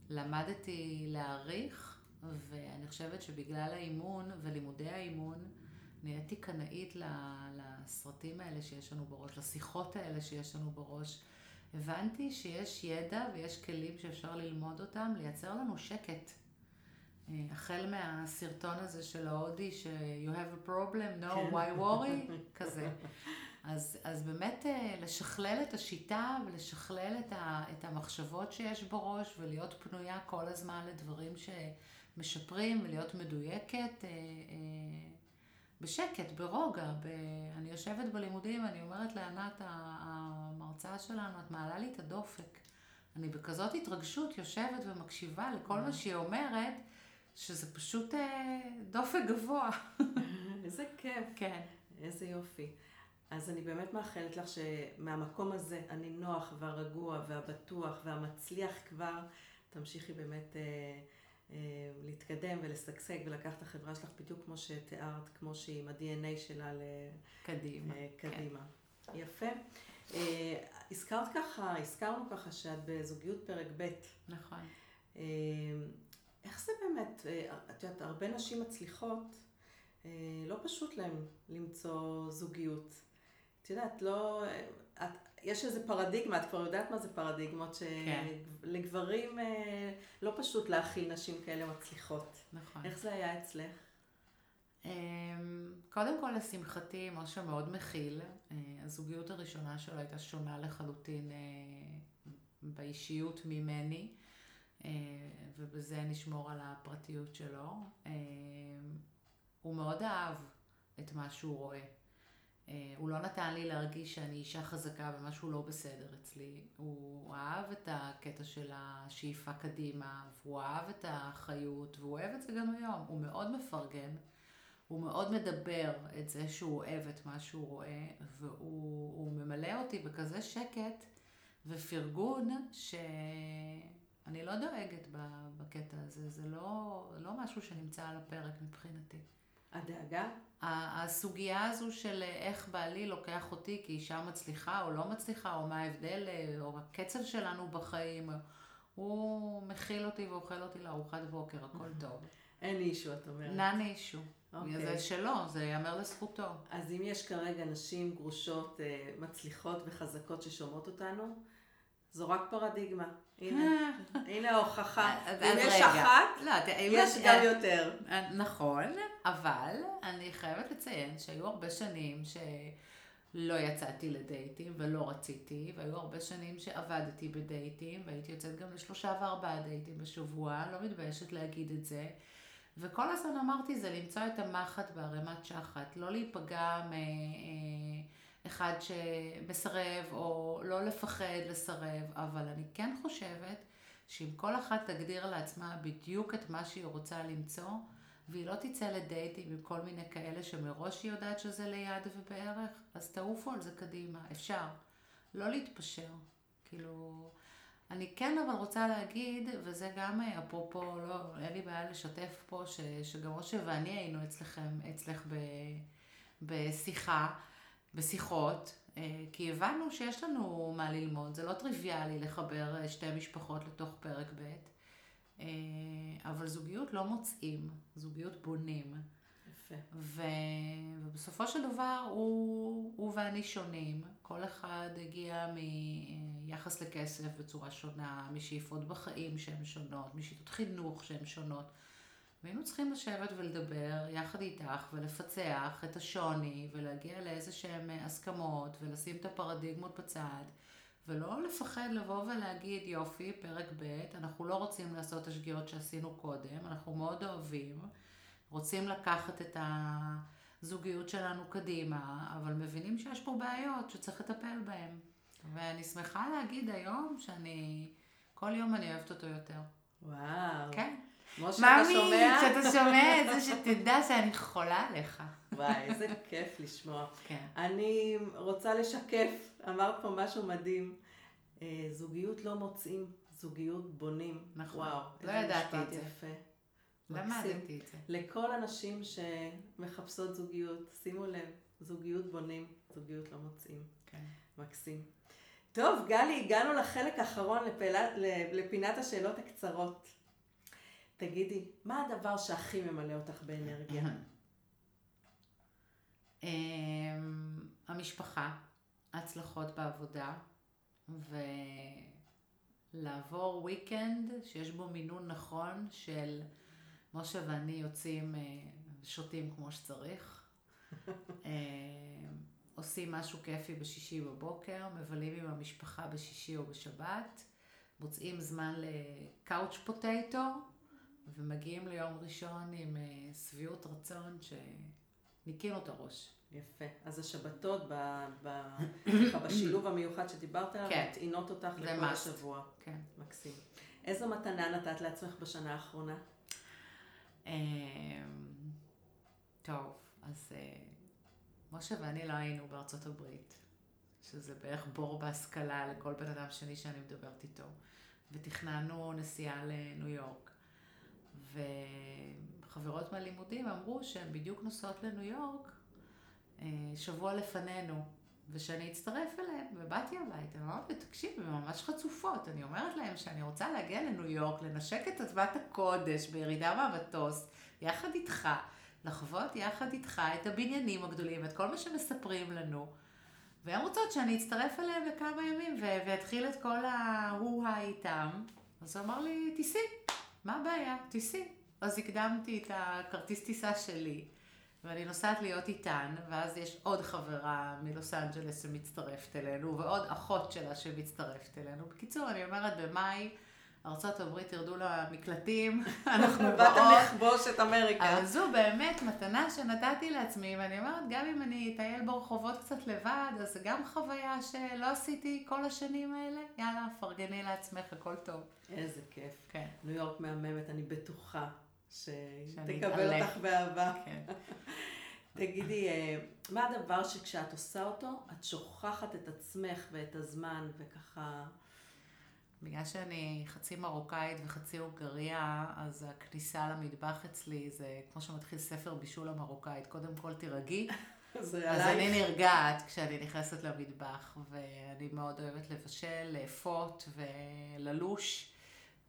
שלמדתי להעריך, ואני חושבת שבגלל האימון ולימודי האימון, נהייתי קנאית לסרטים האלה שיש לנו בראש, לשיחות האלה שיש לנו בראש. הבנתי שיש ידע ויש כלים שאפשר ללמוד אותם, לייצר לנו שקט. אה, החל מהסרטון הזה של ההודי, ש- you have a problem, no, כן. why worry, [LAUGHS] כזה. אז, אז באמת אה, לשכלל את השיטה ולשכלל את, ה, את המחשבות שיש בראש ולהיות פנויה כל הזמן לדברים שמשפרים ולהיות מדויקת אה, אה, בשקט, ברוגע. ב... אני יושבת בלימודים, אני אומרת לענת, ה- המרצאה שלנו, את מעלה לי את הדופק. אני בכזאת התרגשות יושבת ומקשיבה לכל מה שהיא אומרת, שזה פשוט אה, דופק גבוה. [LAUGHS] איזה כיף. כן. איזה יופי. אז אני באמת מאחלת לך שמהמקום הזה, הנינוח והרגוע והבטוח והמצליח כבר, תמשיכי באמת אה, אה, להתקדם ולשגשג ולקחת את החברה שלך בדיוק כמו שתיארת, כמו שהיא עם ה-DNA שלה ל- קדימה. אה, קדימה. יפה. אה, הזכרת ככה, הזכרנו ככה שאת בזוגיות פרק ב'. נכון. אה, איך זה באמת, אה, את יודעת, הרבה נשים מצליחות, אה, לא פשוט להן למצוא זוגיות. את יודעת, לא, אה, את, יש איזה פרדיגמה, את כבר יודעת מה זה פרדיגמות, כן. שלגברים אה, לא פשוט להכיל נשים כאלה מצליחות. נכון. איך זה היה אצלך? אמ, קודם כל, לשמחתי, משה מאוד מכיל. הזוגיות הראשונה שלו הייתה שונה לחלוטין באישיות ממני, ובזה נשמור על הפרטיות שלו. אה, הוא מאוד אהב את מה שהוא רואה. אה, הוא לא נתן לי להרגיש שאני אישה חזקה ומשהו לא בסדר אצלי. הוא אהב את הקטע של השאיפה קדימה, והוא אהב את האחריות, והוא אוהב את זה גם היום. הוא מאוד מפרגן. הוא מאוד מדבר את זה שהוא אוהב את מה שהוא רואה, והוא הוא ממלא אותי בכזה שקט ופרגון, שאני לא דואגת בקטע הזה, זה לא, לא משהו שנמצא על הפרק מבחינתי. הדאגה? הסוגיה הזו של איך בעלי לוקח אותי כאישה מצליחה או לא מצליחה, או מה ההבדל, או הקצב שלנו בחיים, הוא מכיל אותי ואוכל אותי לארוחת בוקר, הכל טוב. אין אישו, את אומרת. נן אישו. אוקיי. זה שלו, זה ייאמר לזכותו. אז אם יש כרגע נשים גרושות, אה, מצליחות וחזקות ששומעות אותנו, זו רק פרדיגמה. הנה, הנה ההוכחה. אם יש רגע. אחת, לא, אם יש את- גם יותר. אה, נכון, אבל אני חייבת לציין שהיו הרבה שנים שלא יצאתי לדייטים ולא רציתי, והיו הרבה שנים שעבדתי בדייטים, והייתי יוצאת גם לשלושה וארבעה דייטים בשבוע, לא מתביישת להגיד את זה. וכל הזמן אמרתי זה למצוא את המחט בערימת שחת, לא להיפגע מאחד שמסרב, או לא לפחד לסרב, אבל אני כן חושבת שאם כל אחת תגדיר לעצמה בדיוק את מה שהיא רוצה למצוא, והיא לא תצא לדייטים עם כל מיני כאלה שמראש היא יודעת שזה ליד ובערך, אז תעופו על זה קדימה, אפשר. לא להתפשר. כאילו, אני כן אבל רוצה להגיד, וזה גם אפרופו, לא, אין לי בעיה לשתף פה, ש, שגם משה ואני היינו אצלכם, אצלך ב, בשיחה, בשיחות, אה, כי הבנו שיש לנו מה ללמוד, זה לא טריוויאלי לחבר אה, שתי משפחות לתוך פרק ב', אה, אבל זוגיות לא מוצאים, זוגיות בונים. יפה. ו... ובסופו של דבר הוא, הוא ואני שונים. כל אחד הגיע מיחס לכסף בצורה שונה, משאיפות בחיים שהן שונות, משיטות חינוך שהן שונות. והיינו צריכים לשבת ולדבר יחד איתך ולפצח את השוני ולהגיע לאיזה שהן הסכמות ולשים את הפרדיגמות בצד ולא לפחד לבוא ולהגיד יופי, פרק ב', אנחנו לא רוצים לעשות את השגיאות שעשינו קודם, אנחנו מאוד אוהבים, רוצים לקחת את הזוגיות שלנו קדימה, אבל מבינים שיש פה בעיות שצריך לטפל בהן. ואני שמחה להגיד היום שאני, כל יום אני אוהבת אותו יותר. וואו. כן. מאמי, כשאתה שומע את זה, [LAUGHS] שתדע שאני חולה עליך. וואי, איזה כיף לשמוע. כן. אני רוצה לשקף, אמרת פה משהו מדהים. אה, זוגיות לא מוצאים, זוגיות בונים. נכון. וואו, לא ידעתי את זה. יפה. למדתי את זה. לכל הנשים שמחפשות זוגיות, שימו לב, זוגיות בונים, זוגיות לא מוצאים. כן. מקסים. טוב, גלי, הגענו לחלק האחרון לפינת השאלות הקצרות. תגידי, מה הדבר שהכי ממלא אותך באנרגיה? [CLEARS THROAT] אמ, המשפחה, הצלחות בעבודה, ולעבור weekend שיש בו מינון נכון של משה ואני יוצאים, אה, שותים כמו שצריך, [LAUGHS] אה, עושים משהו כיפי בשישי בבוקר, מבלים עם המשפחה בשישי או בשבת, מוצאים זמן לקאוץ' פוטטו, ומגיעים ליום ראשון עם אה, שביעות רצון שניקינו את הראש. יפה. אז השבתות ב, ב, [COUGHS] בשילוב המיוחד שדיברת עליו, כן. מטעינות אותך לכל. השבוע. כן. מקסים. איזו מתנה נתת לעצמך בשנה האחרונה? אמ, טוב, אז אה, משה ואני לא היינו בארצות הברית, שזה בערך בור בהשכלה לכל בן אדם שני שאני מדברת איתו, ותכננו נסיעה לניו יורק. וחברות מהלימודים אמרו שהן בדיוק נוסעות לניו יורק אה, שבוע לפנינו, ושאני אצטרף אליהם, ובאתי הביתה, אמרתי, תקשיב, הן ממש חצופות, אני אומרת להם שאני רוצה להגיע לניו יורק, לנשק את אדמת הקודש בירידה מהמטוס, יחד איתך, לחוות יחד איתך את הבניינים הגדולים, את כל מה שמספרים לנו. והן רוצות שאני אצטרף אליהם לכמה ימים ואתחיל את כל ההוא-הא איתם. אז הוא אמר לי, תיסעי, מה הבעיה? תיסעי. אז הקדמתי את הכרטיס טיסה שלי, ואני נוסעת להיות איתן, ואז יש עוד חברה מלוס אנג'לס שמצטרפת אלינו, ועוד אחות שלה שמצטרפת אלינו. בקיצור, אני אומרת, במאי ארצות הברית ירדו למקלטים, [LAUGHS] אנחנו באתם באות. לכבוש את אמריקה. אבל זו באמת מתנה שנתתי לעצמי, ואני אומרת, גם אם אני אטייל ברחובות קצת לבד, אז זה גם חוויה שלא עשיתי כל השנים האלה. יאללה, פרגני לעצמך, הכל טוב. איזה כיף. כן. ניו יורק מהממת, אני בטוחה שתקבל. אותך באהבה. כן. [LAUGHS] תגידי, אה, מה הדבר שכשאת עושה אותו, את שוכחת את עצמך ואת הזמן, וככה... בגלל שאני חצי מרוקאית וחצי הונגריה, אז הכניסה למטבח אצלי זה כמו שמתחיל ספר בישול המרוקאית. קודם כל תירגעי, [LAUGHS] אז עלייך. אני נרגעת כשאני נכנסת למטבח, ואני מאוד אוהבת לבשל, לאפות וללוש.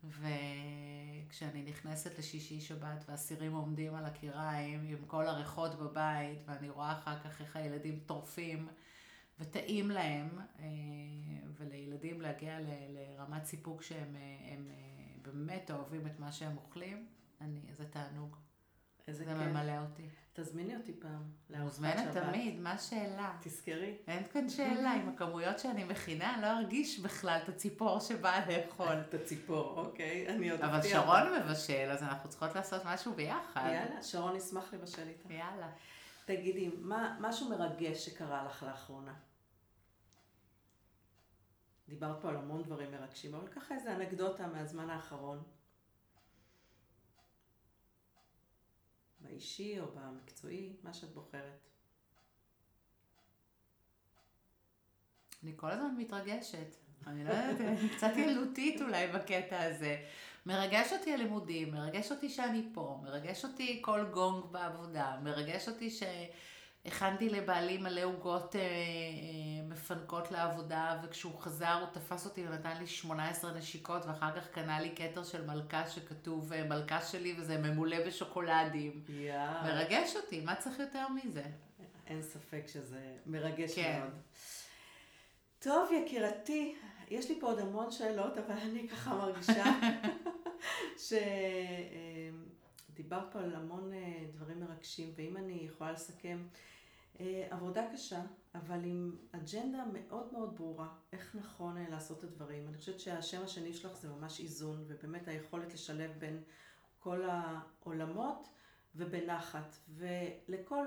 וכשאני נכנסת לשישי שבת והסירים עומדים על הקיריים עם כל הריחות בבית, ואני רואה אחר כך איך הילדים טורפים וטעים להם, אה, ולילדים להגיע לרמת סיפוק שהם אה, אה, באמת אוהבים את מה שהם אוכלים, אני, זה תענוג. איזה זה כיף. ממלא אותי. תזמיני אותי פעם. מוזמנת שבת. תמיד, מה השאלה? תזכרי. אין כאן שאלה, עם הכמויות שאני מכינה, לא ארגיש בכלל את הציפור שבאה לאכול. את הציפור, אוקיי? אני עוד אבל שרון. מבשל, אז אנחנו צריכות לעשות משהו ביחד. יאללה, שרון ישמח לבשל איתך. יאללה. תגידי, מה, משהו מרגש שקרה לך לאחרונה? דיברת פה על המון דברים מרגשים, אבל ככה איזה אנקדוטה מהזמן האחרון. באישי או במקצועי, מה שאת בוחרת. אני כל הזמן מתרגשת. אני לא יודעת, קצת ילדותית אולי בקטע הזה. מרגש אותי הלימודים, מרגש אותי שאני פה, מרגש אותי כל גונג בעבודה, מרגש אותי שהכנתי לבעלי מלא עוגות אה, אה, מפנקות לעבודה, וכשהוא חזר הוא תפס אותי ונתן לי 18 נשיקות, ואחר כך קנה לי כתר של מלכה שכתוב אה, מלכה שלי, וזה ממולא בשוקולדים. יאה. מרגש אותי, מה צריך יותר מזה? אין ספק שזה מרגש כן. מאוד. טוב, יקירתי, יש לי פה עוד המון שאלות, אבל אני ככה מרגישה [LAUGHS] שדיברת פה על המון אה, דברים מרגשים, ואם אני יכולה לסכם, אה, עבודה קשה, אבל עם אג'נדה מאוד מאוד ברורה, איך נכון אה, לעשות את הדברים. אני חושבת שהשם השני שלך זה ממש איזון, ובאמת היכולת לשלב בין כל העולמות ובנחת. ולכל,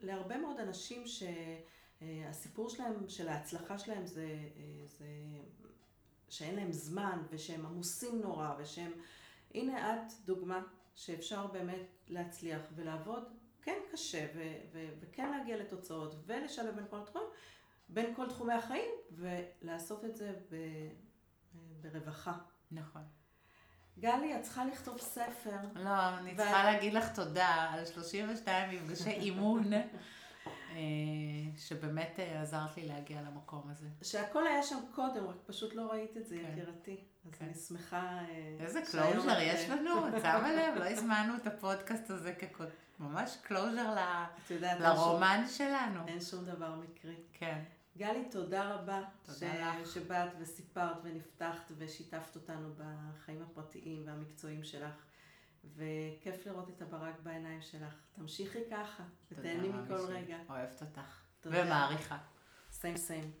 להרבה מאוד אנשים שהסיפור שלהם, של ההצלחה שלהם זה, אה, זה שאין להם זמן, ושהם עמוסים נורא, ושהם... הנה את דוגמה שאפשר באמת להצליח ולעבוד כן קשה, ו- ו- וכן להגיע לתוצאות, ולשלב בין כל התחומים, בין כל תחומי החיים, ולעשות את זה ב- ברווחה. נכון. גלי, את צריכה לכתוב ספר. לא, אני ו- צריכה להגיד לך תודה על 32 מפגשי אימון, שבאמת אה, עזרת לי להגיע למקום הזה. שהכל היה שם קודם, רק פשוט לא ראית את זה, כן. יקירתי. אז כן. אני שמחה... אה, איזה closure יש אה, לנו, את שמה לב? לא הזמנו את הפודקאסט הזה ככות... ממש closure ל- יודעת, אין שום- לרומן שלנו. אין שום דבר מקרי. כן. גלי, תודה רבה. תודה לך. שבאת וסיפרת ונפתחת ושיתפת אותנו בחיים הפרטיים והמקצועיים שלך. וכיף לראות את הברק בעיניים שלך. תמשיכי ככה, ותהני מכל. רגע. אוהבת אותך. תודה. ומעריכה. סיים סיים.